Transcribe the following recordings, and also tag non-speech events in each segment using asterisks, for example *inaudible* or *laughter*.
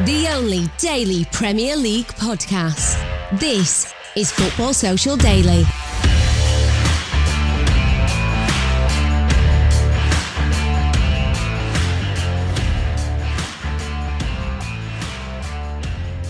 The only daily Premier League podcast. This is Football Social Daily.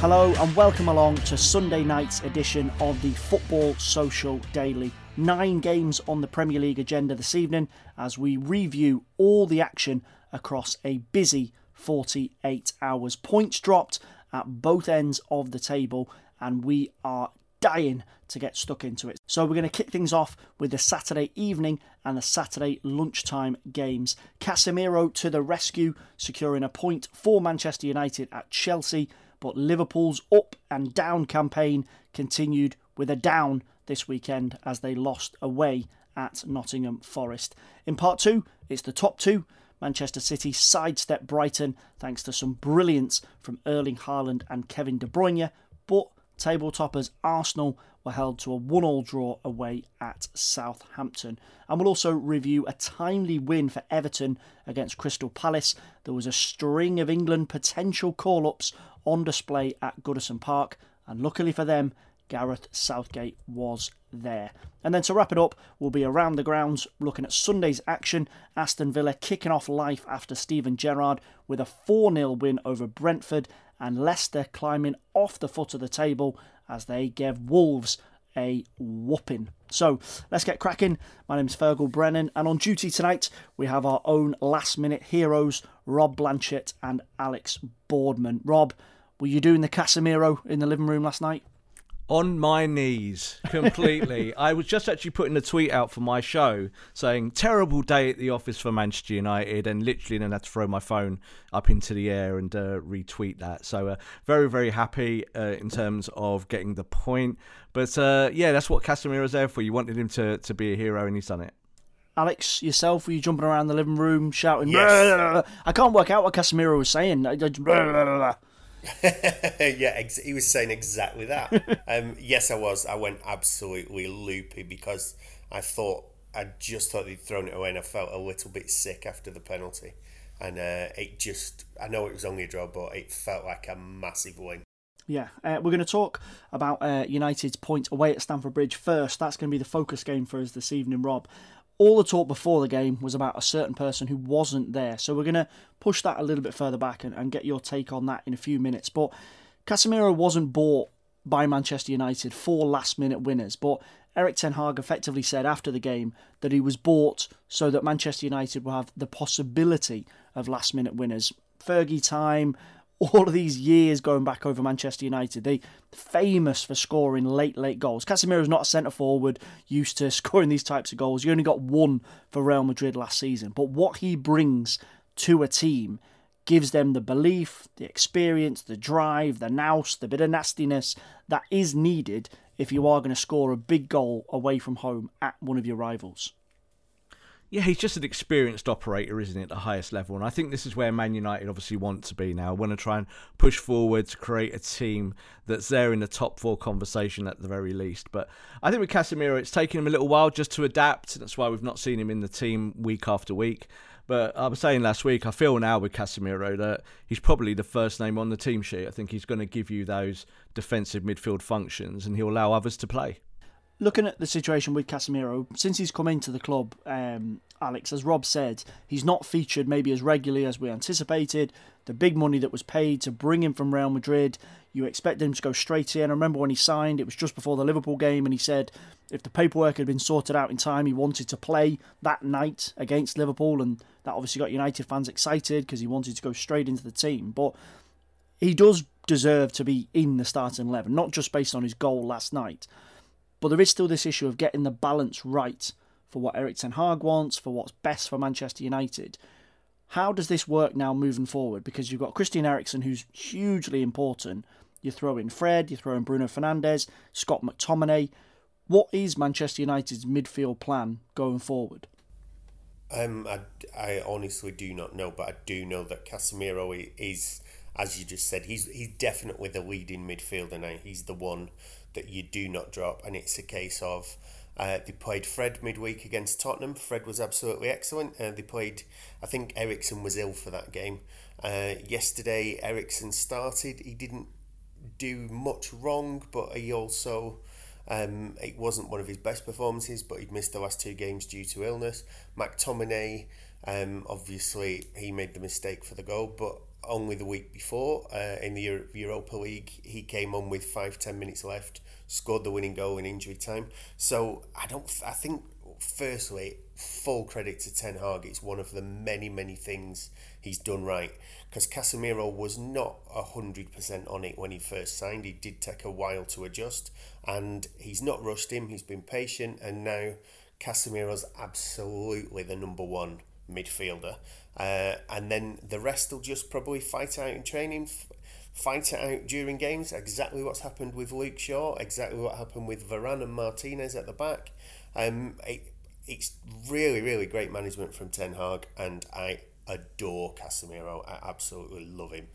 Hello and welcome along to Sunday night's edition of the Football Social Daily. Nine games on the Premier League agenda this evening as we review all the action across a busy 48 hours. Points dropped at both ends of the table, and we are dying to get stuck into it. So we're going to kick things off with the Saturday evening and the Saturday lunchtime games. Casemiro to the rescue, securing a point for Manchester United at Chelsea, but Liverpool's up and down campaign continued with a down this weekend as they lost away at Nottingham Forest. In part two, it's the top two. Manchester City sidestepped Brighton thanks to some brilliance from Erling Haaland and Kevin De Bruyne, but table toppers Arsenal were held to a one-all draw away at Southampton. And we'll also review a timely win for Everton against Crystal Palace. There was a string of England potential call-ups on display at Goodison Park, and luckily for them, Gareth Southgate was there. And then to wrap it up, we'll be around the grounds looking at Sunday's action. Aston Villa kicking off life after Steven Gerrard with a 4 0 win over Brentford, and Leicester climbing off the foot of the table as they gave Wolves a whooping. So let's get cracking. My name's Feargal Brennan, and on duty tonight we have our own last minute heroes, Rob Blanchette and Alex Boardman. Rob, were you doing the Casemiro in the living room last night? On my knees completely. I was just actually putting a tweet out for my show saying terrible day at the office for Manchester United, and literally then had to throw my phone up into the air and uh, retweet that. So uh, very very happy uh, in terms of getting the point. But uh, yeah, that's what Casemiro's there for. You wanted him to to be a hero, and he's done it. Alex, yourself, were you jumping around the living room shouting? Yes. I can't work out what Casemiro was saying. *laughs* yeah, ex- he was saying exactly that. *laughs* um, yes, I was. I went absolutely loopy because I thought I just thought they'd thrown it away, and I felt a little bit sick after the penalty. And uh, it just, I know it was only a draw, but it felt like a massive win. Yeah, uh, we're going to talk about uh, United's point away at Stamford Bridge first. That's going to be the focus game for us this evening, Rob all the talk before the game was about a certain person who wasn't there. So we're going to push that a little bit further back and, and get your take on that in a few minutes. But Casemiro wasn't bought by Manchester United for last minute winners, but Erik Ten Hag effectively said after the game that he was bought so that Manchester United will have the possibility of last minute winners. Fergie time, all of these years going back over Manchester United. They famous for scoring late, late goals. Casemiro's not a centre forward used to *laughs* scoring these types of goals. He only got one for Real Madrid last season. But what he brings to a team gives them the belief, the experience, the drive, the nous, the bit of nastiness that is needed if you are going to score a big goal away from home at one of your rivals. Yeah, he's just an experienced operator, isn't he, at the highest level? And I think this is where Man United obviously want to be now. Want to try and push forward to create a team that's there in the top four conversation at the very least. But I think with Casemiro, it's taken him a little while just to adapt. That's why we've not seen him in the team week after week. But I was saying last week, I feel now with Casemiro that he's probably the first name on the team sheet. I think he's going to give you those defensive midfield functions and he'll allow others to play looking at the situation with Casemiro, since he's come into the club, um, Alex, as Rob said, he's not featured maybe as regularly as we anticipated. The big money that was paid to bring him from Real Madrid, you expect him to go straight in. I remember when he signed, it was just before the Liverpool game, and he said if the paperwork had been sorted out in time, he wanted to play that night against Liverpool, and that obviously got United fans excited because he wanted to go straight into the team. But he does deserve to be in the starting 11, not just based on his goal last night. But there is still this issue of getting the balance right for what Erik Ten Hag wants, for what's best for Manchester United. How does this work now moving forward? Because you've got Christian Eriksen, who's hugely important. You throw in Fred, you throw in Bruno Fernandes, Scott McTominay. What is Manchester United's midfield plan going forward? Um, I, I honestly do not know, but I do know that Casemiro is, as you just said, he's he's definitely the leading midfielder now. He's the one that you do not drop, and it's a case of uh, they played Fred midweek against Tottenham. Fred was absolutely excellent. Uh, they played, I think Eriksen was ill for that game. Uh, yesterday, Eriksen started. He didn't do much wrong, but he also. Um, it wasn't one of his best performances, but he'd missed the last two games due to illness. McTominay, um, obviously, he made the mistake for the goal, but only the week before uh, in the Europa League, he came on with five ten minutes left, scored the winning goal in injury time. So I don't. I think firstly, full credit to Ten Hag. It's one of the many many things he's done right. Because Casemiro was not hundred percent on it when he first signed. He did take a while to adjust, and he's not rushed him. He's been patient, and now Casemiro's absolutely the number one midfielder. Uh, and then the rest will just probably fight out in training, fight it out during games. Exactly what's happened with Luke Shaw, exactly what happened with Varane and Martinez at the back. Um, it, it's really, really great management from Ten Hag, and I adore Casemiro. I absolutely love him.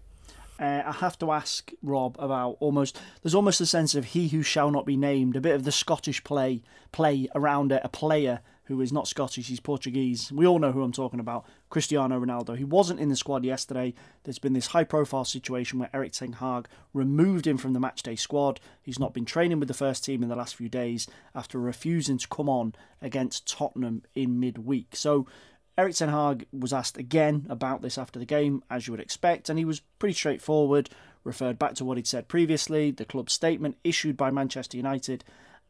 Uh, I have to ask Rob about almost. There's almost a sense of he who shall not be named, a bit of the Scottish play play around it, a player who is not Scottish, he's Portuguese. We all know who I'm talking about Cristiano Ronaldo. He wasn't in the squad yesterday. There's been this high profile situation where Erik Ten Hag removed him from the matchday squad. He's not been training with the first team in the last few days after refusing to come on against Tottenham in midweek. So Erik Ten Hag was asked again about this after the game, as you would expect, and he was pretty straightforward, referred back to what he'd said previously, the club statement issued by Manchester United,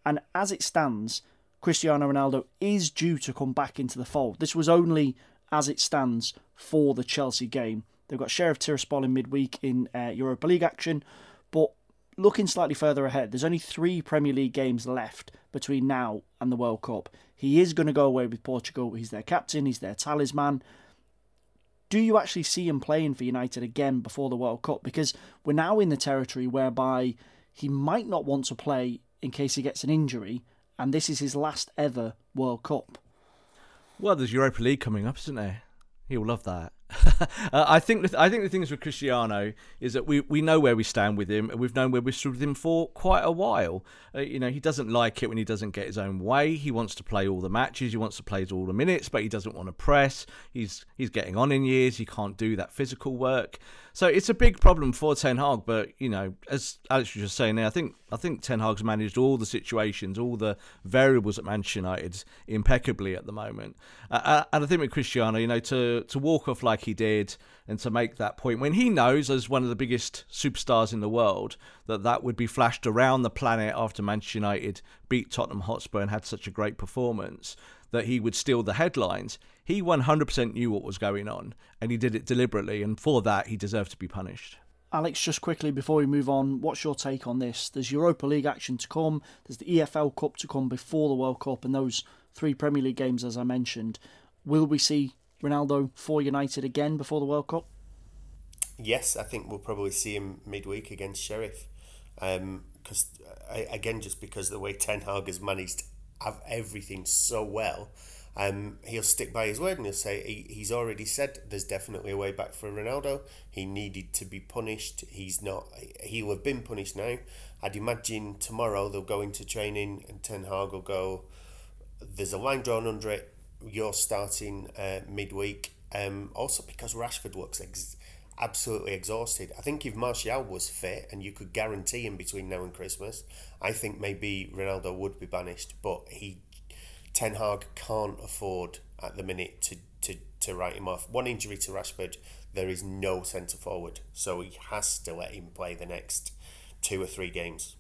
and as it stands, Cristiano Ronaldo is due to come back into the fold. This was only as it stands for the Chelsea game. They've got Sheriff Tiraspol in midweek in uh, Europa League action, but looking slightly further ahead, there's only three Premier League games left between now and the World Cup. He is going to go away with Portugal. He's their captain, he's their talisman. Do you actually see him playing for United again before the World Cup? Because we're now in the territory whereby he might not want to play in case he gets an injury, and this is his last ever World Cup. Well, there's Europa League coming up, isn't there? He'll love that. *laughs* uh, I think the th- I think the things with Cristiano is that we, we know where we stand with him, and we've known where we stood with him for quite a while. Uh, you know, he doesn't like it when he doesn't get his own way. He wants to play all the matches, he wants to play all the minutes, but he doesn't want to press. He's he's getting on in years. He can't do that physical work. So it's a big problem for Ten Hag. But you know, as Alex was just saying there, I think I think Ten Hag's managed all the situations, all the variables at Manchester United impeccably at the moment. Uh, uh, and I think with Cristiano, you know, to to walk off like he did and to make that point when he knows, as one of the biggest superstars in the world, that that would be flashed around the planet after Manchester United beat Tottenham Hotspur and had such a great performance that he would steal the headlines. He 100% knew what was going on and he did it deliberately, and for that, he deserved to be punished. Alex, just quickly before we move on, what's your take on this? There's Europa League action to come, there's the EFL Cup to come before the World Cup, and those three Premier League games, as I mentioned. Will we see Ronaldo for United again before the World Cup? Yes, I think we'll probably see him midweek against Sheriff. Because, um, again, just because the way Ten Hag has managed have everything so well. um, he'll stick by his word and he'll say he, he's already said there's definitely a way back for Ronaldo. He needed to be punished. He's not. He'll have been punished now. I'd imagine tomorrow they'll go into training and Ten Hag will go. There's a line drawn under it. You're starting uh, midweek. Um, also because Rashford looks ex- absolutely exhausted. I think if Martial was fit and you could guarantee him between now and Christmas, I think maybe Ronaldo would be banished. But he, Ten Hag can't afford at the minute to, to, to write him off. One injury to Rashford, there is no centre forward, so he has to let him play the next two or three games.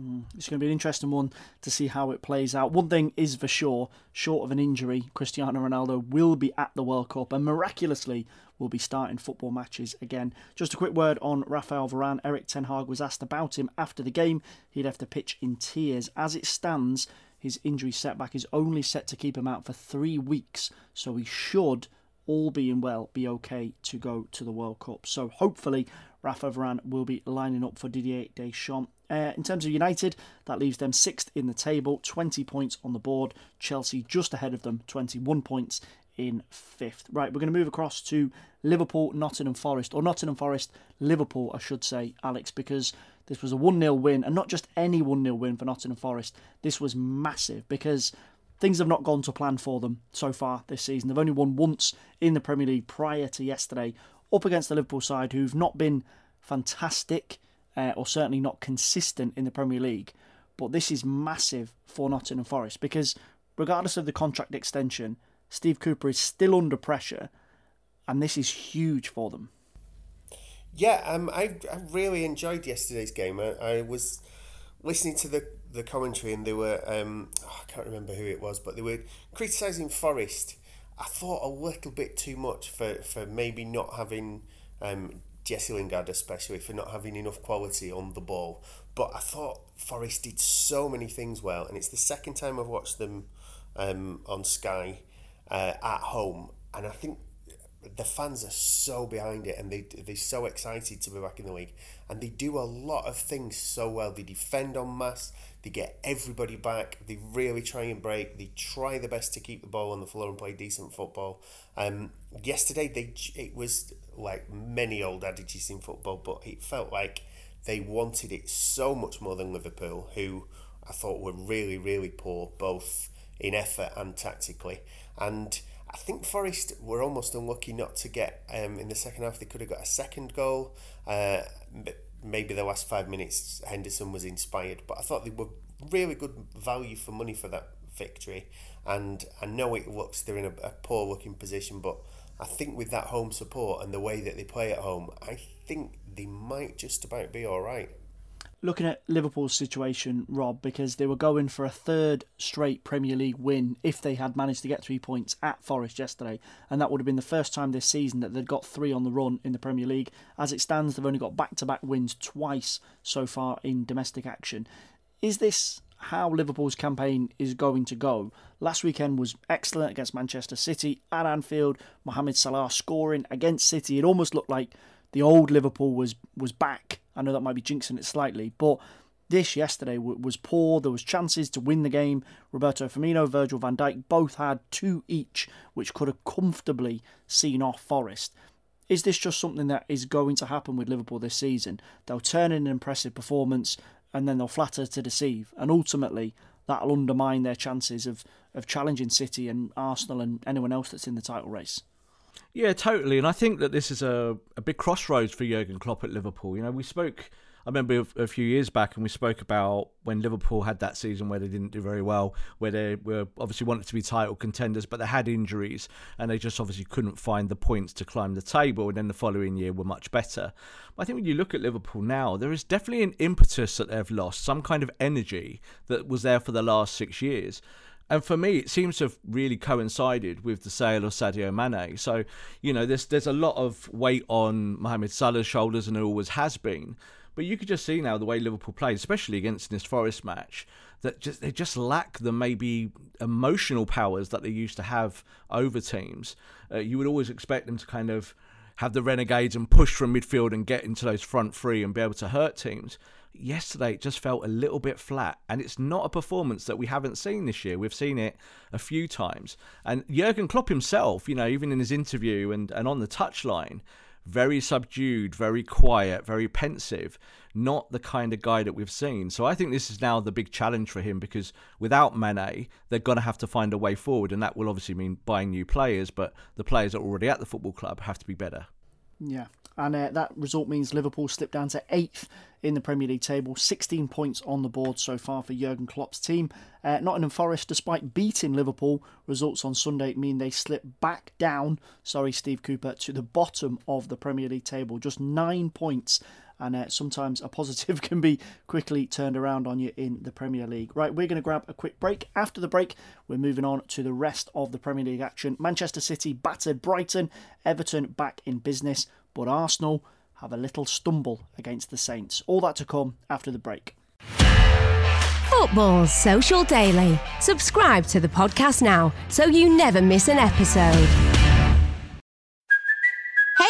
Mm, it's going to be an interesting one to see how it plays out. One thing is for sure, short of an injury, Cristiano Ronaldo will be at the World Cup and miraculously will be starting football matches again. Just a quick word on Rafael Varane. Erik Ten Hag was asked about him after the game. He left the pitch in tears. As it stands, his injury setback is only set to keep him out for three weeks, so he should all being well, be okay to go to the World Cup. So hopefully, Rafa Varane will be lining up for Didier Deschamps. Uh, in terms of United, that leaves them sixth in the table, 20 points on the board. Chelsea just ahead of them, 21 points in fifth. Right, we're going to move across to Liverpool, Nottingham Forest, or Nottingham Forest, Liverpool, I should say, Alex, because this was a 1 0 win, and not just any 1 0 win for Nottingham Forest. This was massive because things have not gone to plan for them so far this season. They've only won once in the Premier League prior to yesterday, up against the Liverpool side, who've not been fantastic uh, or certainly not consistent in the Premier League. But this is massive for Nottingham Forest because, regardless of the contract extension, Steve Cooper is still under pressure, and this is huge for them. Yeah, um, I, I really enjoyed yesterday's game. I, I was listening to the, the commentary, and they were um, oh, I can't remember who it was, but they were criticising Forest. I thought a little bit too much for, for maybe not having um, Jesse Lingard, especially for not having enough quality on the ball. But I thought Forest did so many things well, and it's the second time I've watched them um, on Sky uh, at home, and I think the fans are so behind it and they they're so excited to be back in the league. And they do a lot of things so well. They defend on mass they get everybody back they really try and break they try the best to keep the ball on the floor and play decent football um yesterday they it was like many old adages in football but it felt like they wanted it so much more than Liverpool who I thought were really really poor both in effort and tactically and I think Forest were almost unlucky not to get um, in the second half. They could have got a second goal. Uh, maybe the last five minutes Henderson was inspired, but I thought they were really good value for money for that victory. And I know it looks they're in a, a poor looking position, but I think with that home support and the way that they play at home, I think they might just about be all right looking at Liverpool's situation, Rob, because they were going for a third straight Premier League win if they had managed to get three points at Forest yesterday, and that would have been the first time this season that they'd got three on the run in the Premier League. As it stands, they've only got back to back wins twice so far in domestic action. Is this how Liverpool's campaign is going to go. Last weekend was excellent against Manchester City at Anfield. Mohamed Salah scoring against City. It almost looked like the old Liverpool was was back. I know that might be jinxing it slightly, but this yesterday was poor. There was chances to win the game. Roberto Firmino, Virgil van Dijk both had two each, which could have comfortably seen off Forest. Is this just something that is going to happen with Liverpool this season? They'll turn in an impressive performance and then they'll flatter to deceive, and ultimately that'll undermine their chances of, of challenging City and Arsenal and anyone else that's in the title race. Yeah, totally. And I think that this is a, a big crossroads for Jurgen Klopp at Liverpool. You know, we spoke, I remember a, few years back, and we spoke about when Liverpool had that season where they didn't do very well, where they were obviously wanted to be title contenders, but they had injuries and they just obviously couldn't find the points to climb the table. And then the following year were much better. But I think when you look at Liverpool now, there is definitely an impetus that they've lost, some kind of energy that was there for the last six years. And for me, it seems to have really coincided with the sale of Sadio Mane. So, you know, there's there's a lot of weight on Mohamed Salah's shoulders, and there always has been. But you could just see now the way Liverpool played, especially against this Forest match, that just they just lack the maybe emotional powers that they used to have over teams. Uh, you would always expect them to kind of have the renegades and push from midfield and get into those front three and be able to hurt teams. Yesterday it just felt a little bit flat. And it's not a performance that we haven't seen this year. We've seen it a few times. And Jurgen Klopp himself you know even in his interview and, and on the touchline very subdued very quiet very pensive not the kind of guy that we've seen. So I think this is now the big challenge for him because without Mane they're going to have to find a way forward. And that will obviously mean buying new players but the players that are already at the football club have to be better yeah and uh, that result means Liverpool slip down to eighth in the Premier League table. 16 points on the board so far for Jurgen Klopp's team. Uh, Nottingham Forest, despite beating Liverpool, results on Sunday mean they slip back down, sorry, Steve Cooper, to the bottom of the Premier League table. Just nine points and uh, sometimes a positive *laughs* can be quickly turned around on you in the Premier League. Right, we're going to grab a quick break. After the break, we're moving on to the rest of the Premier League action. Manchester City battered Brighton, Everton back in business but Arsenal have a little stumble against the Saints. All that to come after the break. Football Social Daily. Subscribe to the podcast now so you never miss an episode.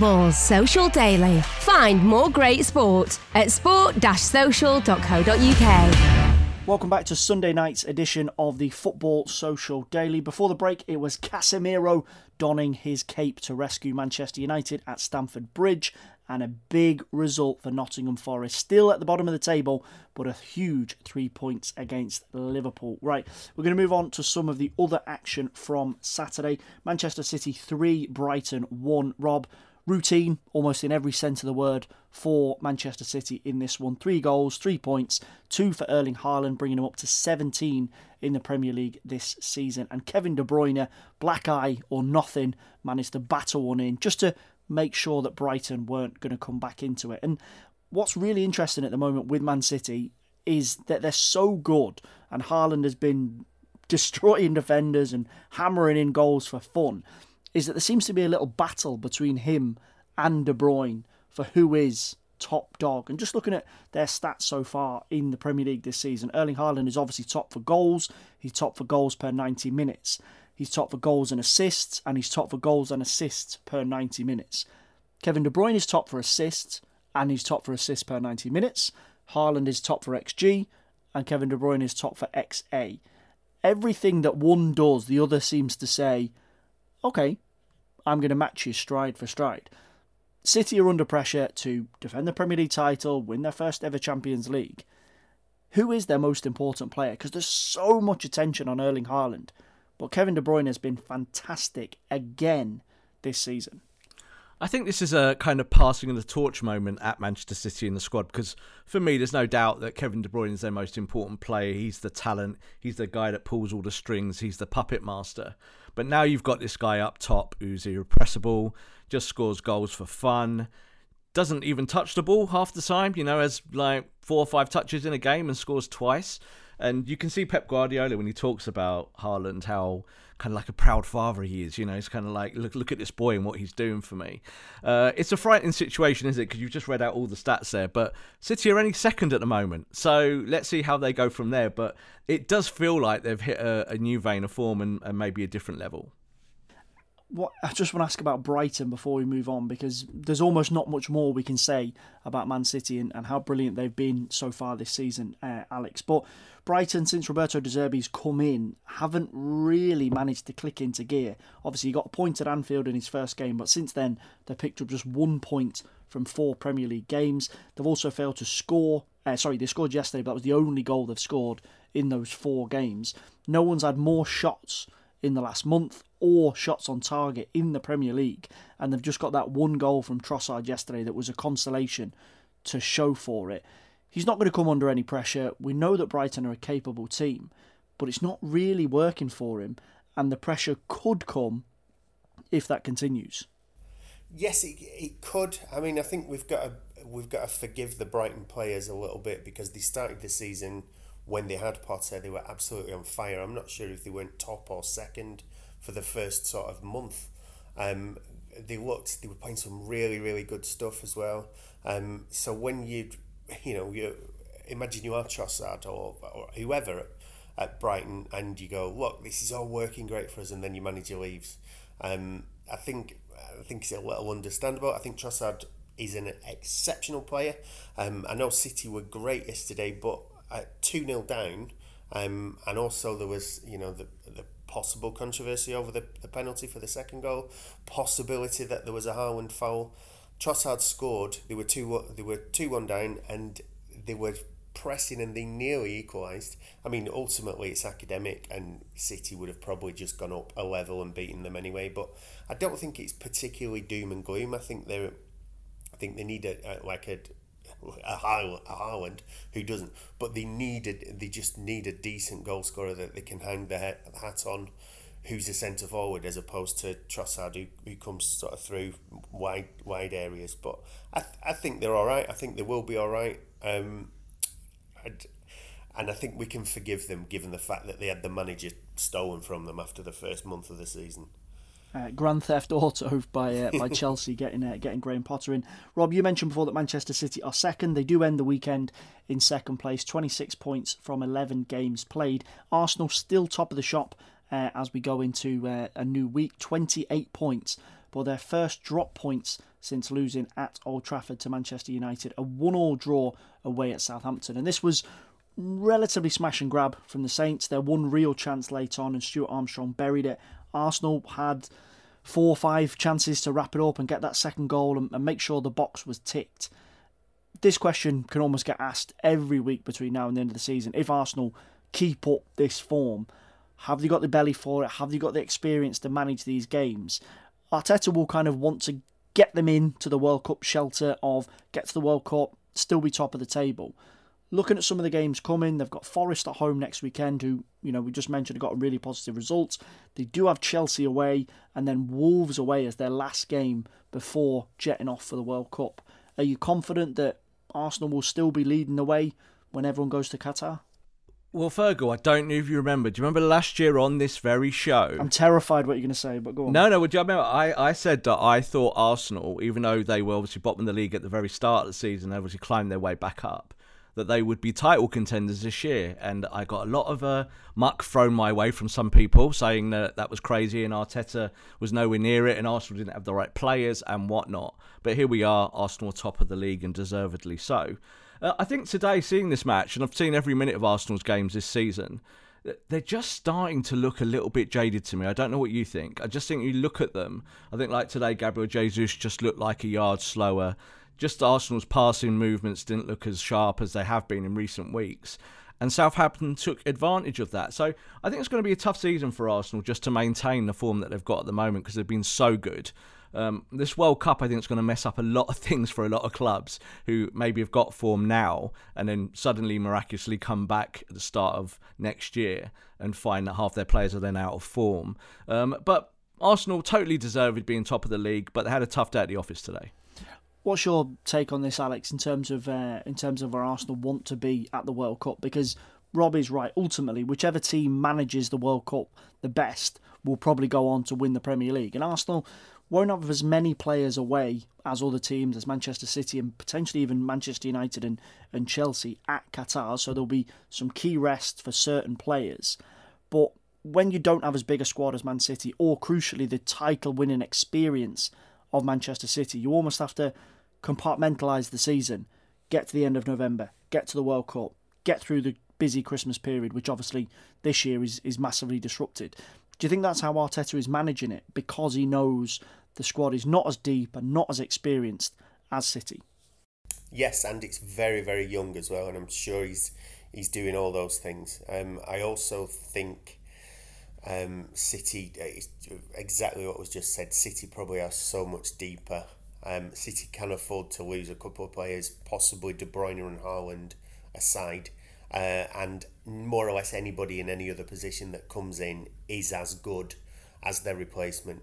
Football Social Daily. Find more great sport at sport-social.co.uk. Welcome back to Sunday night's edition of the Football Social Daily. Before the break, it was Casemiro donning his cape to rescue Manchester United at Stamford Bridge, and a big result for Nottingham Forest. Still at the bottom of the table, but a huge three points against Liverpool. Right, we're going to move on to some of the other action from Saturday. Manchester City 3, Brighton 1. Rob, routine almost in every sense of the word for Manchester City in this one. Three goals, three points, two for Erling Haaland, bringing him up to 17 in the Premier League this season. And Kevin De Bruyne, black eye or nothing, managed to battle one in just to make sure that Brighton weren't going to come back into it. And what's really interesting at the moment with Man City is that they're so good, and Haaland has been *laughs* destroying defenders and hammering in goals for fun is that there seems to be a little battle between him and De Bruyne for who is top dog. And just looking at their stats so far in the Premier League this season, Erling Haaland is obviously top for goals. He's top for goals per 90 minutes. He's top for goals and assists, and he's top for goals and assists per 90 minutes. Kevin De Bruyne is top for assists, and he's top for assists per 90 minutes. Haaland is top for XG, and Kevin De Bruyne is top for XA. Everything that one does, the other seems to say, okay, I'm going to match you stride for stride. City are under pressure to defend the Premier League title, win their first ever Champions League. Who is their most important player? Because there's so much attention on Erling Haaland, but Kevin De Bruyne has been fantastic again this season. I think this is a kind of passing of the torch moment at Manchester City in the squad because for me, there's no doubt that Kevin De Bruyne is their most important player. He's the talent, he's the guy that pulls all the strings, he's the puppet master. But now you've got this guy up top who's irrepressible, just scores goals for fun, doesn't even touch the ball half the time, you know, has like four or five touches in a game and scores twice. And you can see Pep Guardiola when he talks about Haaland, how kind of like a proud father he is. You know, he's kind of like, look, look at this boy and what he's doing for me. Uh, it's a frightening situation, isn't it? Because you've just read out all the stats there. But City are only second at the moment, so let's see how they go from there. But it does feel like they've hit a, a new vein of form and, and maybe a different level what I just want to ask about Brighton before we move on because there's almost not much more we can say about Man City and, and how brilliant they've been so far this season, uh, Alex. But Brighton, since Roberto De Zerbi's come in, haven't really managed to click into gear. Obviously, he got a point at Anfield in his first game, but since then they've picked up just one point from four Premier League games. They've also failed to score. Uh, sorry, they scored yesterday, but that was the only goal they've scored in those four games. No one's had more shots in the last month or shots on target in the Premier League, and they've just got that one goal from Trossard yesterday that was a consolation to show for it. He's not going to come under any pressure. We know that Brighton are a capable team, but it's not really working for him, and the pressure could come if that continues. Yes, it, it could. I mean, I think we've got to we've got to forgive the Brighton players a little bit because they started the season when they had Potter, they were absolutely on fire. I'm not sure if they went top or second for the first sort of month. Um, they looked, they were playing some really, really good stuff as well. Um, so when you, you know, you imagine you are Trossard or, or whoever at, at Brighton, and you go, look, this is all working great for us, and then your manager leaves. Um, I think I think it's a little understandable. I think Trossard is an exceptional player. Um, I know City were great yesterday, but at 2 0 down, um, and also there was, you know, the, the possible controversy over the, the penalty for the second goal, possibility that there was a Haaland foul. Trossard scored. They were two. They were two one down, and they were pressing, and they nearly equalised. I mean, ultimately it's academic, and City would have probably just gone up a level and beaten them anyway. But I don't think it's particularly doom and gloom. I think they're. I think they need a, a like a a Haaland who doesn't. But they needed, they just need a decent goal scorer that they can hang their hat on, who's a centre forward as opposed to Trossard who, who comes sort of through wide wide areas. But I, I think they're all right. I think they will be all right. Um, I'd, and I think we can forgive them given the fact that they had the manager stolen from them after the first month of the season. Uh, Grand Theft Auto by uh, by *laughs* Chelsea getting uh, getting Graham Potter in. Rob, you mentioned before that Manchester City are second. They do end the weekend in second place, 26 points from 11 games played. Arsenal still top of the shop uh, as we go into uh, a new week, 28 points, but their first drop points since losing at Old Trafford to Manchester United, a one-all draw away at Southampton, and this was relatively smash and grab from the Saints. Their one real chance late on, and Stuart Armstrong buried it. Arsenal had four or five chances to wrap it up and get that second goal and, and make sure the box was ticked. This question can almost get asked every week between now and the end of the season. If Arsenal keep up this form, have they got the belly for it? Have they got the experience to manage these games? Arteta will kind of want to get them into the World Cup shelter of get to the World Cup, still be top of the table looking at some of the games coming, they've got Forest at home next weekend, who, you know, we just mentioned got a really positive results. They do have Chelsea away and then Wolves away as their last game before jetting off for the World Cup. Are you confident that Arsenal will still be leading the way when everyone goes to Qatar? Well, Feargal, I don't know if you remember. Do you remember last year on this very show? I'm terrified what you're going to say, but go on. No, no. Would you remember? I, I said that I thought Arsenal, even though they were obviously bottom of the league at the very start of the season, they obviously climbed their way back up that they would be title contenders this year. And I got a lot of uh, muck thrown my way from some people saying that that was crazy and Arteta was nowhere near it and Arsenal didn't have the right players and whatnot. But here we are, Arsenal top of the league and deservedly so. Uh, I think today, seeing this match, and I've seen every minute of Arsenal's games this season, they're just starting to look a little bit jaded to me. I don't know what you think. I just think you look at them. I think like today, Gabriel Jesus just looked like a yard slower just Arsenal's passing movements didn't look as sharp as they have been in recent weeks. And Southampton took advantage of that. So I think it's going to be a tough season for Arsenal just to maintain the form that they've got at the moment because they've been so good. Um, this World Cup, I think, is going to mess up a lot of *laughs* things for a lot of clubs who maybe have got form now and then suddenly miraculously come back at the start of next year and find that half their players are then out of form. Um, but Arsenal totally deserved being top of the league, but they had a tough day at the office today. What's your take on this, Alex? In terms of uh, in terms of where Arsenal want to be at the World Cup, because Rob is right. Ultimately, whichever team manages the World Cup the best will probably go on to win the Premier League. And Arsenal won't have as many players away as other teams, as Manchester City and potentially even Manchester United and, and Chelsea at Qatar. So there'll be some key rest for certain players. But when you don't have as big a squad as Man City, or crucially the title winning experience of Manchester City. You almost have to compartmentalise the season, get to the end of November, get to the World Cup, get through the busy Christmas period, which obviously this year is, is massively disrupted. Do you think that's how Arteta is managing it? Because he knows the squad is not as deep and not as experienced as City. Yes, and it's very, very young as well, and I'm sure he's he's doing all those things. Um, I also think um, City, uh, exactly what was just said, City probably are so much deeper. Um, City can afford to lose a couple of players, possibly De Bruyne and Haaland aside, uh, and more or less anybody in any other position that comes in is as good as their replacement.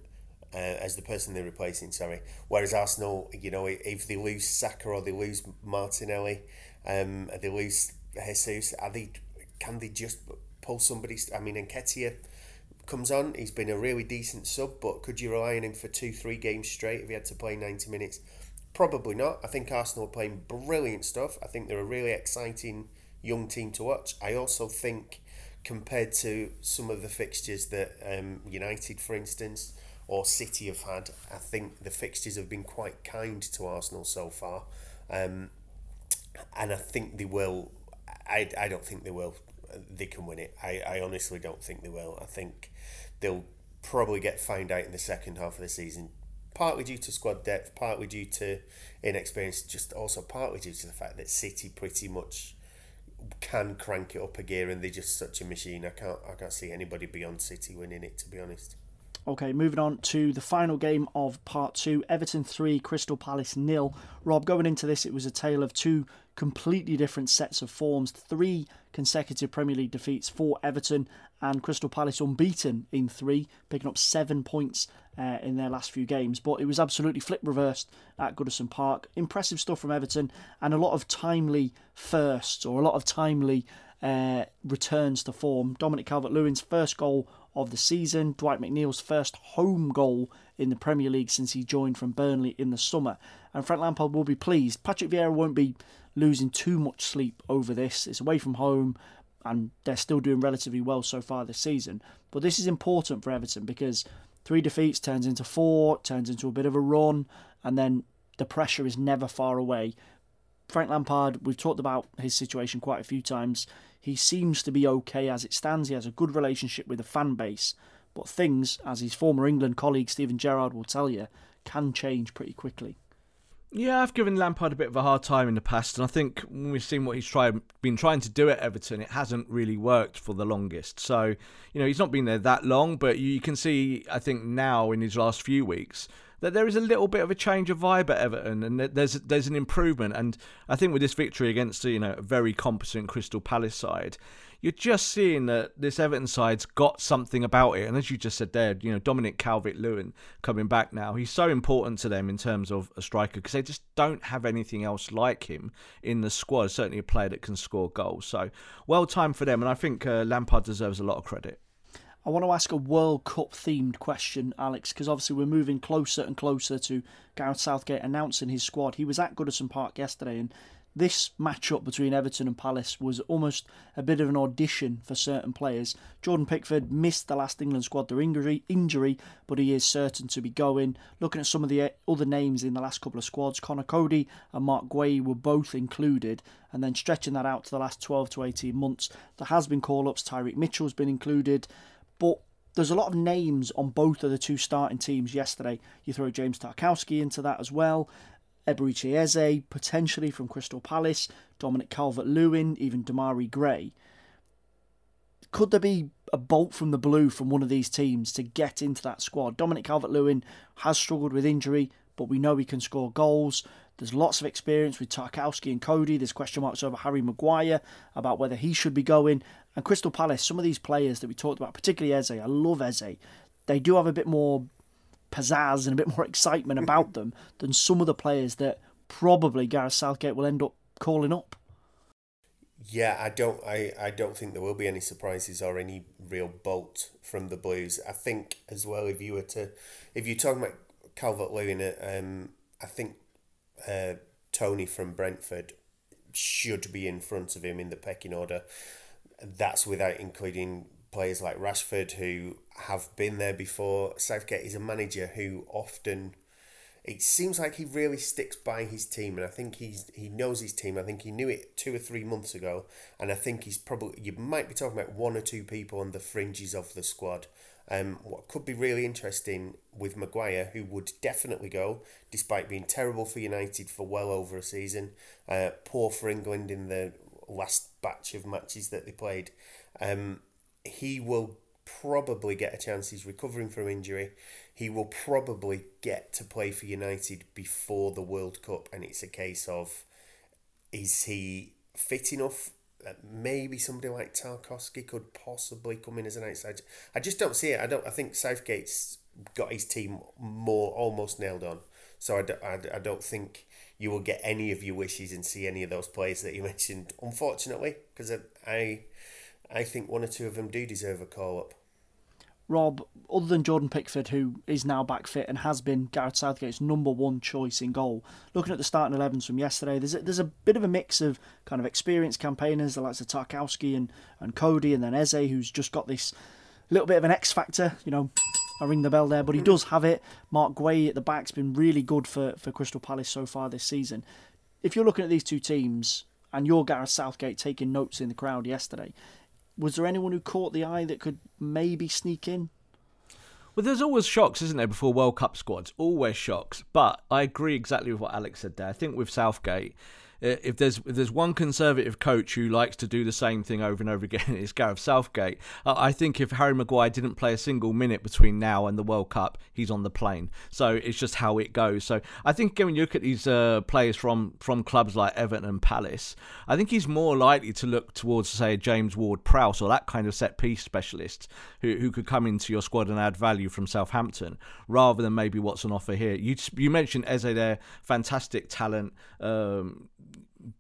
Uh, as the person they're replacing, sorry. Whereas Arsenal, you know, if they lose Saka or they lose Martinelli, um, they lose Jesus, are they? Can they just pull somebody? I mean, Nketiah comes on. He's been a really decent sub, but could you rely on him for two, three games straight if he had to play 90 minutes? Probably not. I think Arsenal are playing brilliant stuff. I think they're a really exciting young team to watch. I also think, compared to some of the fixtures that um, United, for instance, or City have had, I think the fixtures have been quite kind to Arsenal so far. Um, and I think they will. I, I don't think they will. They can win it. I, I honestly don't think they will. I think they'll probably get found out in the second half of the season, partly due to squad depth, partly due to inexperience, just also partly due to the fact that City pretty much can crank it up a gear and they're just such a machine. I can't I can't see anybody beyond City winning it to be honest. Okay, moving on to the final game of part two Everton 3, Crystal Palace nil. Rob, going into this, it was a tale of two completely different sets of forms. Three consecutive Premier League defeats for Everton, and Crystal Palace unbeaten in three, picking up seven points uh, in their last few games. But it was absolutely flip reversed at Goodison Park. Impressive stuff from Everton, and a lot of timely firsts, or a lot of timely uh, returns to form. Dominic Calvert Lewin's first goal of the season. Dwight McNeil's first home goal in the Premier League since he joined from Burnley in the summer. And Frank Lampard will be pleased. Patrick Vieira won't be losing too much sleep over this. It's away from home and they're still doing relatively well so far this season. But this is important for Everton because three defeats turns into four, turns into a bit of a run, and then the pressure is never far away. Frank Lampard, we've talked about his situation quite a few times. He seems to be okay as it stands. He has a good relationship with the fan base. But things, as his former England colleague Steven Gerrard will tell you, can change pretty quickly. Yeah, I've given Lampard a bit of a hard time in the past, and I think when we've seen what he's tried, been trying to do at Everton, it hasn't really worked for the longest. So, you know, he's not been there that long, but you can see, I think now in his last few weeks, that there is a little bit of a change of vibe at Everton, and there's there's an improvement. And I think with this victory against you know a very competent Crystal Palace side, you're just seeing that this Everton side's got something about it. And as you just said there, you know Dominic Calvert-Lewin coming back now, he's so important to them in terms of a striker because they just don't have anything else like him in the squad. Certainly a player that can score goals. So well timed for them, and I think uh, Lampard deserves a lot of credit. I want to ask a World Cup themed question, Alex, because obviously we're moving closer and closer to Gareth Southgate announcing his squad. He was at Goodison Park yesterday, and this matchup between Everton and Palace was almost a bit of an audition for certain players. Jordan Pickford missed the last England squad through injury, injury, but he is certain to be going. Looking at some of the eh, other names in the last couple of squads, Conor Coady and Marc Guéhi were both included, and then stretching that out to the last 12 to 18 months, there has been call-ups. Tyrick Mitchell's been included. But there's a lot of names on both of the two starting teams yesterday. You throw James Tarkowski into that as well. Eze, potentially from Crystal Palace, Dominic Calvert Lewin, even Demarai Gray. Could there be a bolt from the blue from one of these teams to get into that squad? Dominic Calvert Lewin has struggled with injury, but we know he can score goals. There's lots of experience with Tarkowski and Coady. There's question marks over Harry Maguire about whether he should be going. And Crystal Palace, some of these players that we talked about, particularly Eze, I love Eze, they do have a bit more pizzazz and a bit more excitement about them than some of the players that probably Gareth Southgate will end up calling up. Yeah, I don't I, I don't think there will be any surprises or any real bolt from the Blues. I think as well if you were to if you're talking about Calvert Lewin, um, I think uh, Toney from Brentford should be in front of him in the pecking order. That's without including players like Rashford who have been there before. Southgate is a manager who often it seems like he really sticks by his team, and I think he's he knows his team. I think he knew it two or three months ago, and I think he's probably you might be talking about one or two people on the fringes of the squad. Um, what could be really interesting with Maguire, who would definitely go, despite being terrible for United for well over a season, uh, poor for England in the last batch of matches that they played. Um, he will probably get a chance. He's recovering from injury. He will probably get to play for United before the World Cup, and it's a case of is he fit enough? Uh, maybe somebody like Tarkowski could possibly come in as an outside. I just don't see it. I don't. I think Southgate's got his team more almost nailed on. So I, don't, I, I don't think you will get any of your wishes and see any of those players that you *laughs* mentioned. Unfortunately, because I, I I think one or two of them do deserve a call up. Rob, other than Jordan Pickford, who is now back fit and has been Gareth Southgate's number one choice in goal, looking at the starting 11s from yesterday, there's a, there's a bit of a mix of kind of experienced campaigners, the likes of Tarkowski and, and Coady, and then Eze, who's just got this little bit of an X factor. You know, I ring the bell there, but he mm. does have it. Marc Guéhi at the back's been really good for, for Crystal Palace so far this season. If you're looking at these two teams and you're Gareth Southgate taking notes in the crowd yesterday, was there anyone who caught the eye that could maybe sneak in? Well, there's always shocks, isn't there, before World Cup squads? Always shocks. But I agree exactly with what Alex said there. I think with Southgate, if there's if there's one conservative coach who likes to do the same thing over and over again, *laughs* it's Gareth Southgate. Uh, I think if Harry Maguire didn't play a single minute between now and the World Cup, he's on the plane. So it's just how it goes. So I think when you look at these uh, players from from clubs like Everton and Palace, I think he's more likely to look towards say James Ward-Prowse or that kind of set piece specialist who who could come into your squad and add value from Southampton rather than maybe what's on offer here. You you mentioned Eze there, fantastic talent. Um,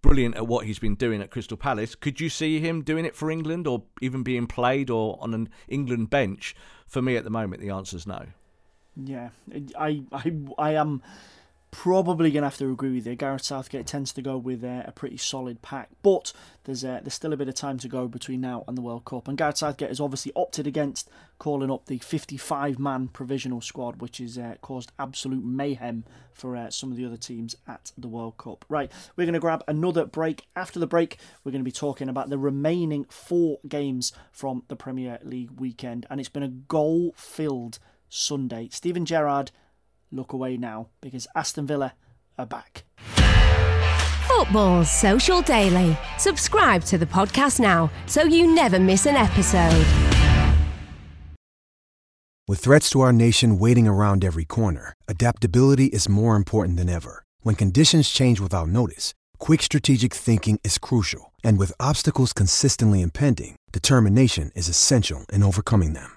brilliant at what he's been doing at Crystal Palace. Could you see him doing it for England or even being played or on an England bench? For me at the moment, the answer is no. Yeah, I, I, I am probably going to have to agree with you. Gareth Southgate tends to go with uh, a pretty solid pack, but there's uh, there's still a bit of time to go between now and the World Cup. And Gareth Southgate has obviously opted against calling up the 55-man provisional squad, which has uh, caused absolute mayhem for uh, some of the other teams at the World Cup. Right, we're going to grab another break. After the break, we're going to be talking about the remaining four games from the Premier League weekend, and it's been a goal-filled Sunday. Steven Gerrard look away now because Aston Villa are back. Football's Social Daily. Subscribe to the podcast now so you never miss an episode. With threats to our nation waiting around every corner, adaptability is more important than ever. When conditions change without notice, quick strategic thinking is crucial. And with obstacles consistently impending, determination is essential in overcoming them.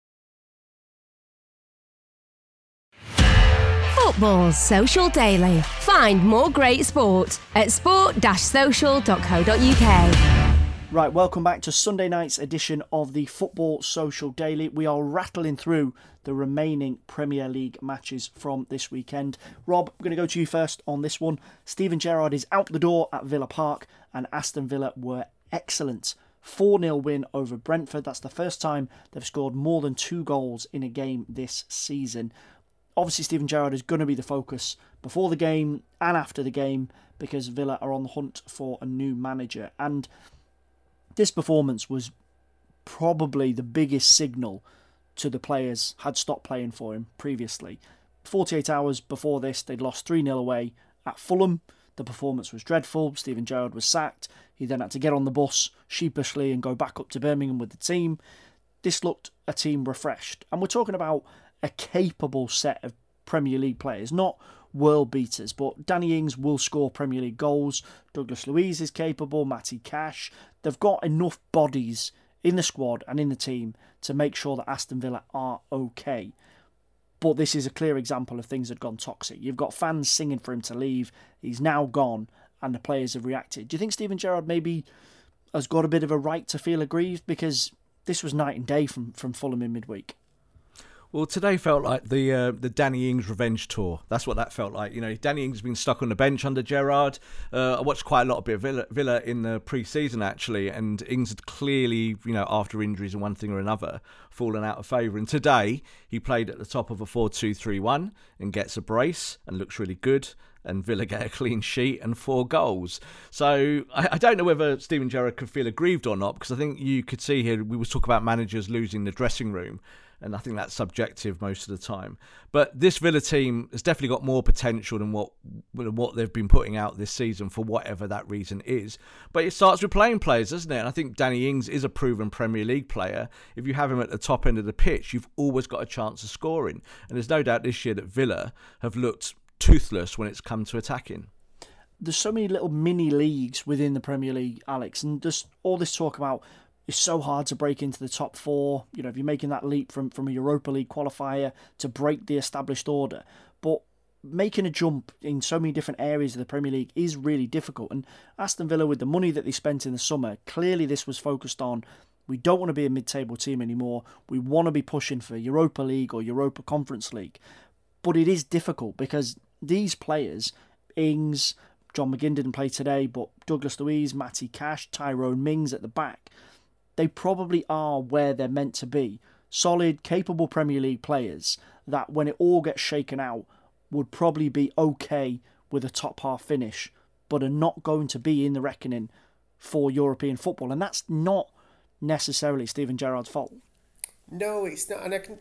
Football's Social Daily. Find more great sport at sport-social.co.uk. Right, welcome back to Sunday night's edition of the Football Social Daily. We are rattling through the remaining Premier League matches from this weekend. Rob, I'm going to go to you first on this one. Steven Gerrard is out the door at Villa Park, and Aston Villa were excellent. 4 0 win over Brentford. That's the first time they've scored more than two goals in a game this season. Obviously, Steven Gerrard is going to be the focus before the game and after the game because Villa are on the hunt for a new manager. And this performance was probably the biggest signal to the players had stopped playing for him previously. 48 hours before this, they'd lost 3 0 away at Fulham. The performance was dreadful. Steven Gerrard was sacked. He then had to get on the bus sheepishly and go back up to Birmingham with the team. This looked a team refreshed. And we're talking about a capable set of Premier League players, not world beaters, but Danny Ings will score Premier League goals. Douglas Luiz is capable, Matty Cash. They've got enough bodies in the squad and in the team to make sure that Aston Villa are okay. But this is a clear example of things that have gone toxic. You've got fans singing for him to leave. He's now gone, and the players have reacted. Do you think Steven Gerrard maybe has got a bit of a right to feel aggrieved because this was night and day from from Fulham in midweek? Well, today felt like the uh, the Danny Ings revenge tour. That's what that felt like. You know, Danny Ings has been stuck on the bench under Gerrard. Uh, I watched quite a lot of bit of Villa, Villa in the pre-season actually, and Ings had clearly, you know, after injuries and one thing or another, fallen out of favour. And today he played at the top of a 4-2-3-1 and gets a brace and looks really good and Villa *laughs* get a clean sheet and four goals. So I, I, don't know whether Steven Gerrard could feel aggrieved or not because I think you could see here we was talk about managers losing the dressing room and I think that's subjective most of the time. But this Villa team has definitely got more potential than what what they've been putting out this season for whatever that reason is. But it starts with playing players, doesn't it? And I think Danny Ings is a proven Premier League player. If you have him at the top end of the pitch, you've always got a chance of scoring. And there's no doubt this year that Villa have looked toothless when it's come to attacking there's so many little mini leagues within the Premier League, Alex, and just all this talk about it's so hard to break into the top four. You know, if you're making that leap from, from a Europa League qualifier to break the established order. But making a jump in so many different areas of the Premier League is really difficult. And Aston Villa, with the money that they spent in the summer, clearly this was focused on we don't want to be a mid table team anymore. We want to be pushing for Europa League or Europa Conference League. But it is difficult because these players, Ings, John McGinn didn't play today, but Douglas Luiz, Matty Cash, Tyrone Mings at the back they probably are where they're meant to be. Solid, capable Premier League players that, when it all gets shaken out, would probably be okay with a top half finish, but are not going to be in the reckoning for European football. And that's not necessarily Steven Gerrard's fault. No, it's not. And I can.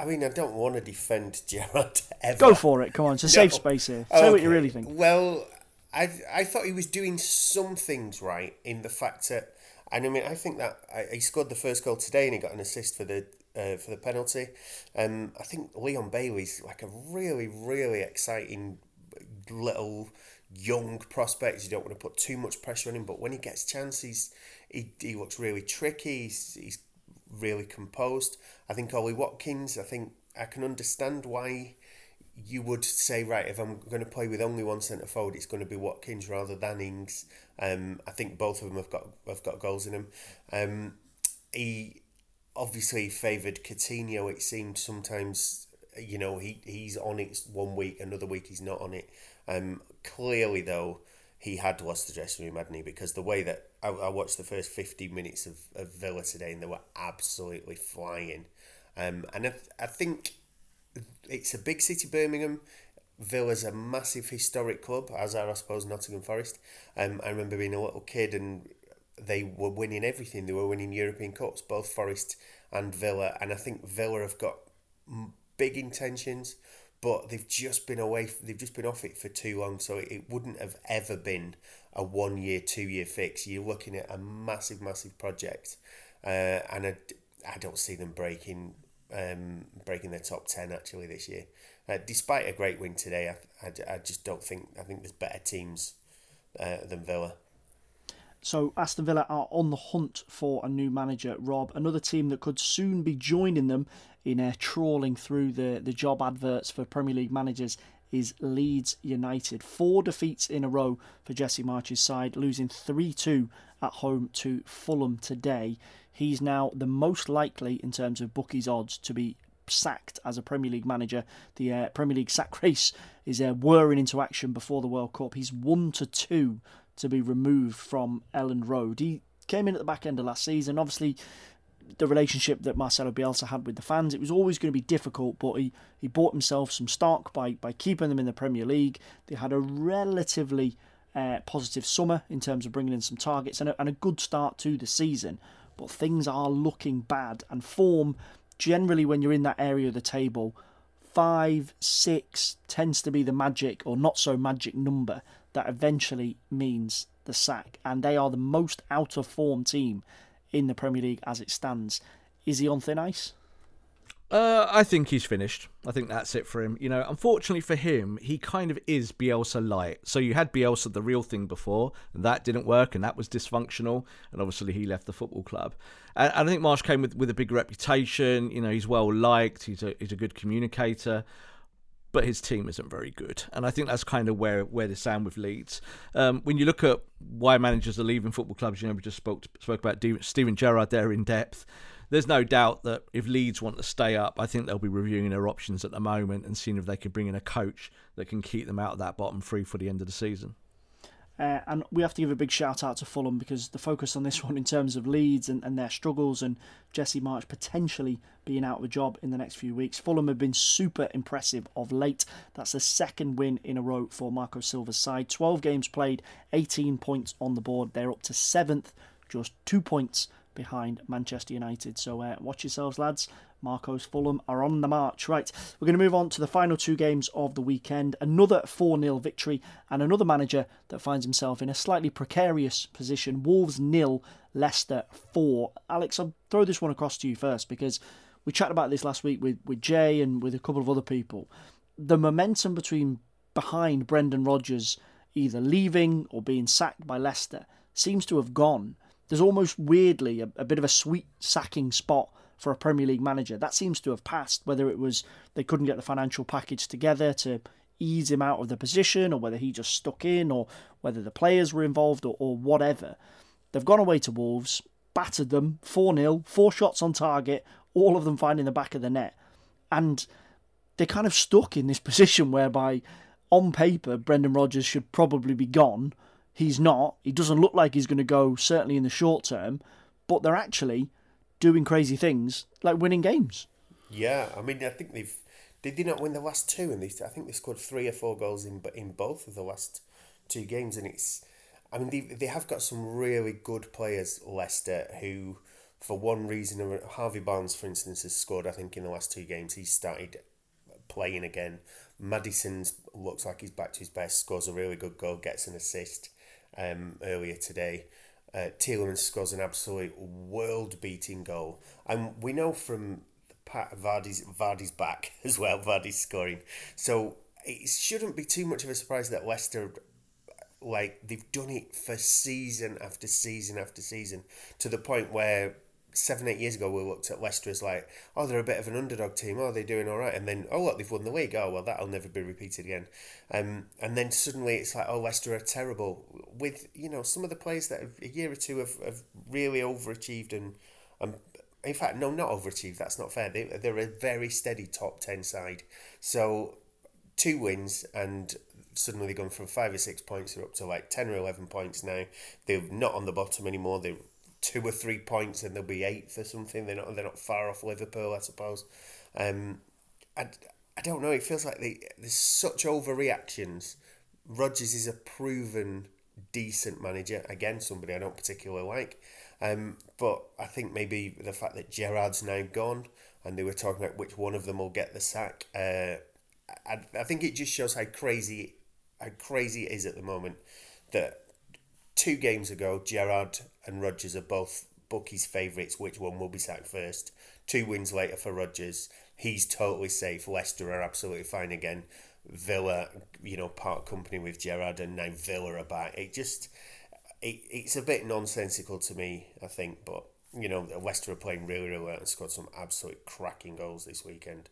I mean, I don't want to defend *laughs* Gerrard ever. Go for it. Come on, it's a no. safe space here. Say okay. what you really think. Well, I I thought he was doing some things right in the fact that and I mean, I think that he scored the first goal today, and he got an assist for the uh, for the penalty. Um, I think Leon Bailey's like a really, really exciting little young prospect. You don't want to put too much pressure on him, but when he gets chances, he, he looks really tricky. He's, he's really composed. I think Ollie Watkins. I think I can understand why you would say, right, if I'm going to play with only one centre forward, it's going to be Watkins rather than Ings. Um, I think both of them have got have got goals in them. Um, he obviously favoured Coutinho. It seemed sometimes, you know, he he's on it one week, another week he's not on it. Um, clearly though, he had lost the dressing room, hadn't he? Because the way that I, I watched the first fifty minutes of, of Villa today, and they were absolutely flying. Um, and I, I think it's a big city, Birmingham. Villa's a massive historic club, as are I suppose Nottingham Forest. Um, I remember being a little kid and they were winning everything. They were winning European Cups, both Forest and Villa. And I think Villa have got big intentions, but they've just been away. They've just been off it for too long. So it wouldn't have ever been a one year, two year fix. You're looking at a massive, massive project, uh, and I, I don't see them breaking um, breaking their top 10 actually this year. Uh, despite a great win today, I, I, I, just don't think, I think there's better teams uh, than Villa. So Aston Villa are on the hunt for a new manager, Rob. Another team that could soon be joining them in uh, trawling through the, the job adverts for Premier League managers is Leeds United. Four defeats in a row for Jesse Marsch's side, losing 3 2 at home to Fulham today. He's now the most likely, in terms of bookies' odds, to be sacked as a Premier League manager. The uh, Premier League sack *laughs* race is uh, whirring into action before the World Cup. He's one to two to be removed from Elland Road. He came in at the back end of last season. Obviously, the relationship that Marcelo Bielsa had with the fans, it was always going to be difficult, but he, he bought himself some stock by, by keeping them in the Premier League. They had a relatively uh, positive summer in terms of bringing in some targets and a, and a good start to the season, but things are looking bad. And form, generally, when you're in that area of the table, five, six tends to be the magic or not so magic number that eventually means the sack. And they are the most out of form team in the Premier League as it stands. Is he on thin ice? Uh, I think he's finished. I think that's it for him. You know, unfortunately for him, he kind of is Bielsa light. So you had Bielsa, the real thing, before, and that didn't work, and that was dysfunctional. And obviously, he left the football club. And, and I think Marsch came with, with a big reputation. You know, he's well liked. He's a he's a good communicator but his team isn't very good. And I think that's kind of where where they stand with Leeds. Um, when you look at why managers are leaving football clubs, you know, we just spoke spoke about Steven Gerrard there in depth. There's no doubt that if Leeds want to stay up, I think they'll be reviewing their options at the moment and seeing if they can bring in a coach that can keep them out of that bottom three for the end of the season. Uh, and we have to give a big shout out to Fulham because the focus on this *laughs* one in terms of Leeds and, and their struggles and Jesse Marsch potentially being out of a job in the next few weeks. Fulham have been super impressive of late. That's the second win in a row for Marco Silva's side. 12 games played, 18 points on the board. They're up to seventh, just two points behind Manchester United. So uh, watch yourselves, lads. Marco's Fulham are on the march. Right, we're going to move on to the final two games of the weekend. Another 4 0 victory, and another manager that finds himself in a slightly precarious position. Wolves nil, Leicester 4. Alex, I'll throw this one across to you first because we chatted about this last week with, with Jay and with a couple of other people. The momentum between behind Brendan Rodgers either leaving or being sacked by Leicester seems to have gone. There's almost weirdly a, a bit of a sweet sacking spot for a Premier League manager. That seems to have passed, whether it was they couldn't get the financial package together to ease him out of the position, or whether he just stuck in, or whether the players were involved, or, or whatever. They've gone away to Wolves, battered them 4 0, four shots on target, all of them finding the back of the net. And they're kind of stuck in this *laughs* position whereby, on paper, Brendan Rodgers should probably be gone. He's not. He doesn't look like he's going to go, certainly in the short term. But they're actually doing crazy things like winning games. Yeah, I mean, I think they've did they not win the last two, and they I think they scored three or four goals in in both of the last two games, and it's I mean they they have got some really good players Leicester who. For one reason Harvey Barnes, for instance, has scored. I think in the last two games, he's started playing again. Maddison's looks like he's back to his best. Scores a really good goal, gets an assist um, earlier today. Uh, Tielemans scores an absolute world-beating goal, and we know from Vardy's Vardy's back *laughs* as well. Vardy's scoring, so it shouldn't be too much of a surprise that Leicester, like they've done it for season after season after season, to the point where seven, eight years ago, we looked at Leicester as like, oh, they're a bit of an underdog team. Oh, they're doing all right. And then, oh, look, they've won the league. Oh, well, that'll never be repeated again. Um, and then suddenly it's like, oh, Leicester are terrible. With, you know, some of the players that a year or two have, have really overachieved and, and in fact, no, not overachieved. That's not fair. They, they're a very steady top 10 side. So two wins and suddenly they've gone from five or six points, they're up to like 10 or 11 points now. They're not on the bottom anymore. They're two or three points and they'll be eighth or something. They're not they're not far off Liverpool, I suppose. Um, I, I don't know. It feels like they, there's such overreactions. Rodgers is a proven decent manager. Again, somebody I don't particularly like. Um, but I think maybe the fact that Gerrard's now gone and they were talking about which one of them will get the sack. Uh, I, I think it just shows how crazy how crazy it is at the moment that two games ago, Gerrard and Rodgers are both bookies' favourites. Which one will be sacked first? Two wins later for Rodgers, he's totally safe. Leicester are absolutely fine again. Villa, you know, part company with Gerrard, and now Villa are back. It just, it, it's a bit nonsensical to me, I think. But you know, Leicester are playing really, really well and scored some absolute cracking goals this weekend.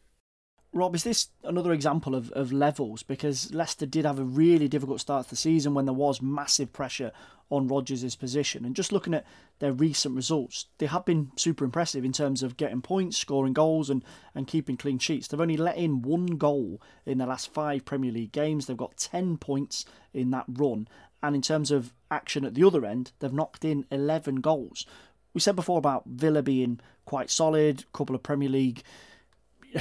Rob, is this another example of, of levels? Because Leicester did have a really difficult start to the season when there was massive pressure on Rodgers' position. And just looking at their recent results, they have been super impressive in terms of getting points, scoring goals, and, and keeping clean sheets. They've only let in one goal in the last five Premier League games. They've got 10 points in that run. And in terms of action at the other end, they've knocked in 11 goals. We said before about Villa being quite solid, a couple of Premier League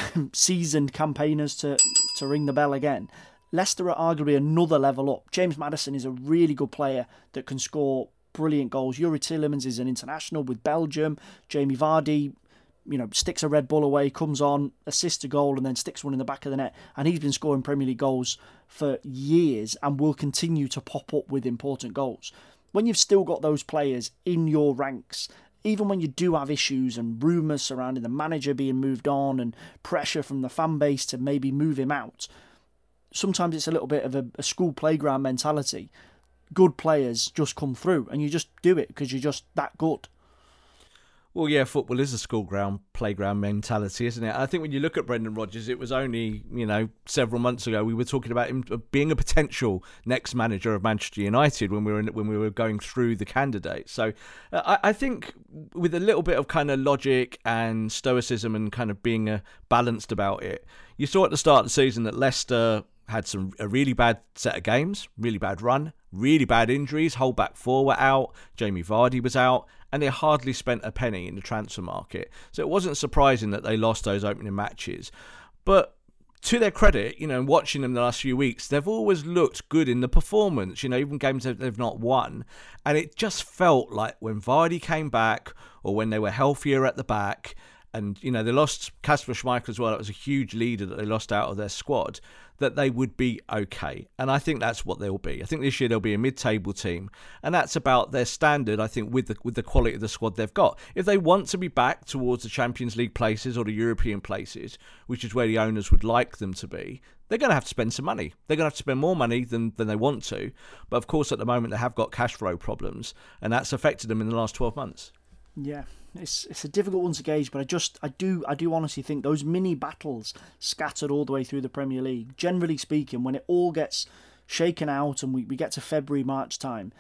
*laughs* seasoned campaigners to, to ring the bell again. Leicester are arguably another level up. James Maddison is a really good player that can score brilliant goals. Youri Tielemans is an international with Belgium. Jamie Vardy, you know, sticks a Red Bull away, comes on, assists a goal, and then sticks one in the back of the net. And he's been scoring Premier League goals for years and will continue to pop up with important goals. When you've still got those players in your ranks even when you do have issues and rumours surrounding the manager being moved on and pressure from the fan base to maybe move him out, sometimes it's a little bit of a, a school playground mentality. Good players just come through and you just do it because you're just that good. Well, yeah, football is a school ground playground mentality, isn't it? I think when you look at Brendan Rodgers, it was only you know several months ago we were talking about him being a potential next manager of Manchester United when we were in, when we were going through the candidates. So uh, I, I think with a little bit of kind of logic and stoicism and kind of being uh, balanced about it, you saw at the start of the season that Leicester had some a really bad set of games, really bad run, really bad injuries. Whole back four were out. Jamie Vardy was out, and they hardly spent a penny in the transfer market. So it wasn't surprising that they lost those opening matches. But to their credit, you know, watching them the last few weeks, they've always looked good in the performance. You know, even games that they've not won, and it just felt like when Vardy came back or when they were healthier at the back. And you know they lost Kasper Schmeichel as well. That was a huge leader that they lost out of their squad that they would be okay. And I think that's what they'll be. I think this year they'll be a mid-table team, and that's about their standard. I think with the with the quality of the squad they've got. If they want to be back towards the Champions League places or the European places, which is where the owners would like them to be, they're going to have to spend some money. They're going to have to spend more money than, than they want to. But of course, at the moment, they have got cash flow problems, and that's affected them in the last 12 months. Yeah, it's it's a difficult one to gauge, but I just I do I do honestly think those mini battles scattered all the way through the Premier League, generally speaking, when it all gets shaken out and we, we get to February, March time,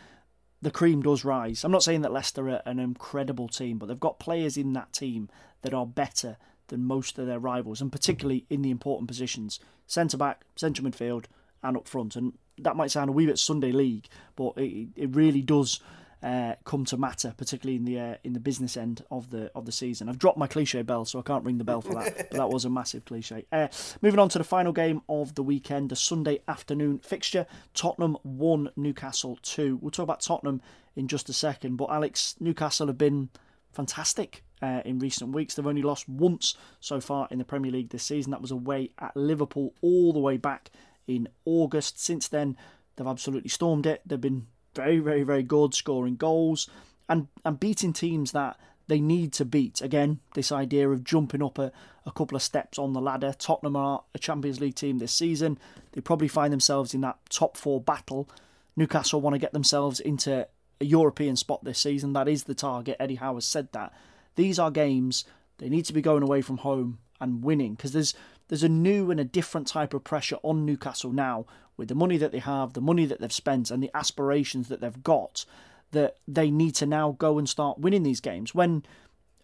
the cream does rise. I'm not saying that Leicester are an incredible team, but they've got players in that team that are better than most of their rivals, and particularly in the important positions. Centre back, central midfield, and up front. And that might sound a wee bit Sunday league, but it, it really does uh, come to matter, particularly in the uh, in the business end of the of the season. I've dropped my cliche bell, so I can't ring the bell for that. *laughs* but that was a massive cliche. Uh, moving on to the final game of the weekend, the Sunday afternoon fixture. Tottenham one, Newcastle two. We'll talk about Tottenham in just a second, but Alex, Newcastle have been fantastic. Uh, in recent weeks, they've only lost once so far in the Premier League this season. That was away at Liverpool all the way back in August. Since then, they've absolutely stormed it. They've been very, very, very good, scoring goals and, and beating teams that they need to beat. Again, this idea of jumping up a, a couple of steps on the ladder. Tottenham are a Champions League team this season. They probably find themselves in that top four battle. Newcastle want to get themselves into a European spot this season. That is the target. Eddie Howe has said that. These are games they need to be going away from home and winning because there's there's a new and a different type of pressure on Newcastle now with the money that they have, the money that they've spent, and the aspirations that they've got, that they need to now go and start winning these games. When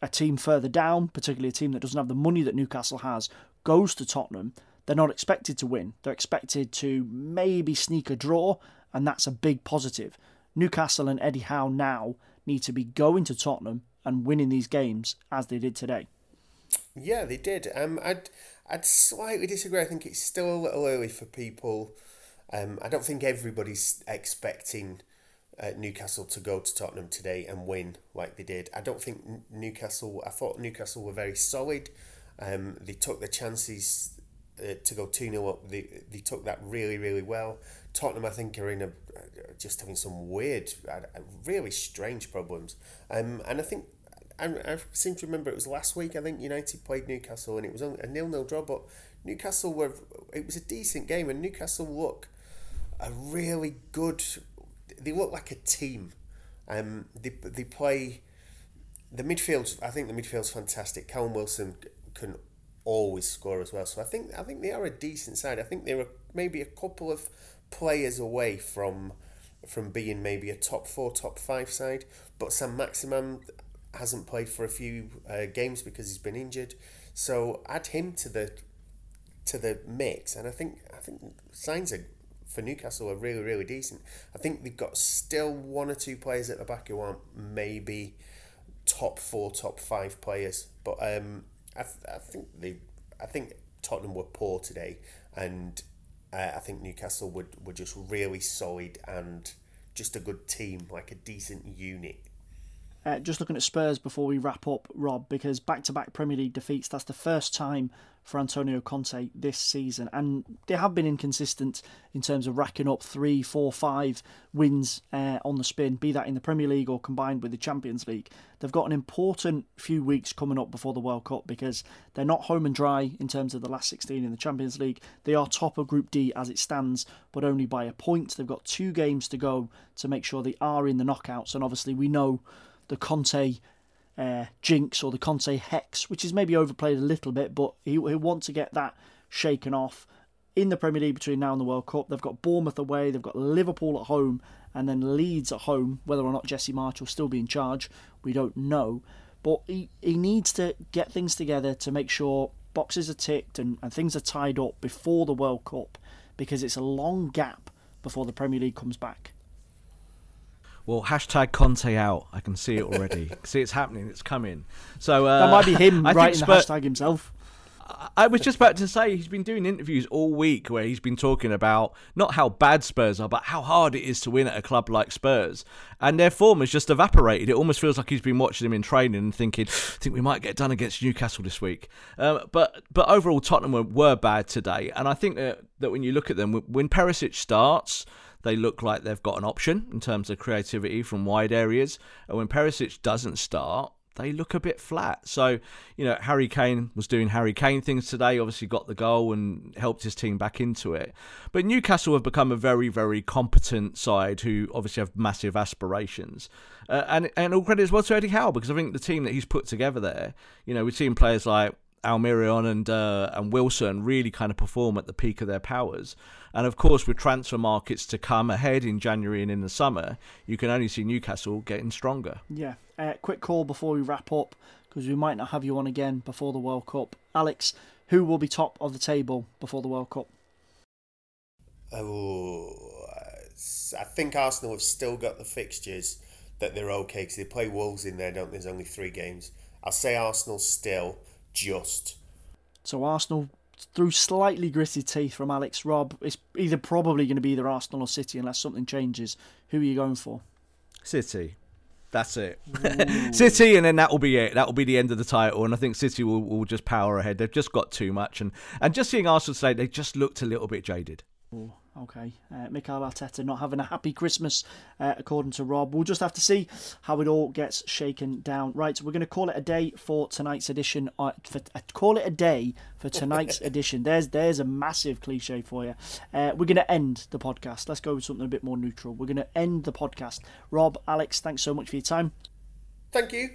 a team further down, particularly a team that doesn't have the money that Newcastle has, goes to Tottenham, they're not expected to win. They're expected to maybe sneak a draw, and that's a big positive. Newcastle and Eddie Howe now need to be going to Tottenham and winning these games as they did today. Yeah, they did. Um, I'd I'd slightly disagree. I think it's still a little early for people um, I don't think everybody's expecting uh, Newcastle to go to Tottenham today and win like they did. I don't think Newcastle. I thought Newcastle were very solid. Um, they took the chances uh, to go two 0 up. They they took that really really well. Tottenham, I think, are in a just having some weird, uh, really strange problems. Um, and I think I, I seem to remember it was last week. I think United played Newcastle and it was a nil nil draw. But Newcastle were it was a decent game and Newcastle look a really good. They look like a team. Um, they they play the midfield. I think the midfield's fantastic. Callum Wilson can always score as well. So I think I think they are a decent side. I think they're maybe a couple of players away from from being maybe a top four, top five side. But Saint-Maximin hasn't played for a few uh, games because he's been injured. So add him to the to the mix, and I think I think signs are for Newcastle are really, really decent. I think they've got still one or two players at the back who aren't maybe top four, top five players. But um, I, th- I think they, I think Tottenham were poor today, and uh, I think Newcastle would were just really solid and just a good team, like a decent unit. Uh, just looking at Spurs before we wrap up, Rob, because back to back Premier League defeats, that's the first time for Antonio Conte this season. And they have been inconsistent in terms of racking up three, four, five wins uh, on the spin, be that in the Premier League or combined with the Champions League. They've got an important few weeks coming up before the World Cup because they're not home and dry in terms of the last 16 in the Champions League. They are top of Group D as it stands, but only by a point. They've got two games to go to make sure they are in the knockouts. And obviously, we know the Conte uh, jinx or the Conte hex, which is maybe overplayed a little bit, but he, he wants to get that shaken off in the Premier League between now and the World Cup. They've got Bournemouth away, they've got Liverpool at home, and then Leeds at home. Whether or not Jesse Marsch will still be in charge, we don't know. But he, he needs to get things together to make sure boxes are ticked and, and things are tied up before the World Cup because it's a long gap before the Premier League comes back. Well, hashtag Conte out. I can see it already. *laughs* see, it's happening. It's coming. So uh, that might be him I writing Spur- the hashtag himself. I was just about to say he's been doing interviews all week where he's been talking about not how bad Spurs are, but how hard it is to win at a club like Spurs. And their form has just evaporated. It almost feels like he's been watching them in training and thinking, I think we might get done against Newcastle this week. Um, but but overall, Tottenham were, were bad today. And I think that, that when you look at them, when Perisic starts, they look like they've got an option in terms of creativity from wide areas. And when Perisic doesn't start, they look a bit flat. So, you know, Harry Kane was doing Harry Kane things today, obviously got the goal and helped his team back into it. But Newcastle have become a very, very competent side who obviously have massive aspirations. Uh, and, and all credit as well to Eddie Howe because I think the team that he's put together there, you know, we've seen players like Almiron and uh, and Wilson really kind of perform at the peak of their powers. And of course, with transfer markets to come ahead in January and in the summer, you can only see Newcastle getting stronger. Yeah. Uh, quick call before we wrap up because we might not have you on again before the World Cup. Alex, who will be top of the table before the World Cup? Oh, I think Arsenal have still got the fixtures that they're okay because they play Wolves in there, don't they? There's only three games. I'll say Arsenal still just. So Arsenal through slightly gritted teeth from Alex Rob. It's either probably going to be either Arsenal or City unless something changes. Who are you going for? City. That's it. *laughs* City, and then that will be it. That will be the end of the title. And I think City will, will just power ahead. They've just got too much. And, and just seeing Arsenal today, they just looked a little bit jaded. Ooh, okay. Uh, Mikel Arteta not having a happy Christmas, uh, according to Rob. We'll just have to see how it all gets shaken down. Right, so we're going to call it a day for tonight's edition. Uh, for, uh, call it a day for tonight's *laughs* edition. There's there's a massive cliche for you. Uh, we're going to end the podcast. Let's go with something a bit more neutral. We're going to end the podcast. Rob, Alex, thanks so much for your time. Thank you.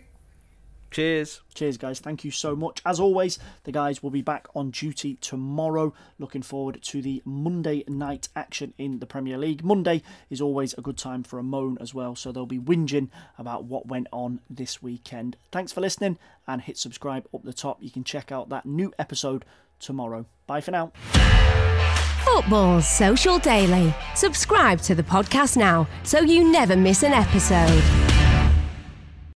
Cheers. Cheers, guys. Thank you so much. As always, the guys will be back on duty tomorrow. Looking forward to the Monday night action in the Premier League. Monday is always a good time for a moan as well, so they'll be whinging about what went on this weekend. Thanks for listening and hit subscribe up the top. You can check out that new episode tomorrow. Bye for now. Football Social Daily. Subscribe to the podcast now so you never miss an episode.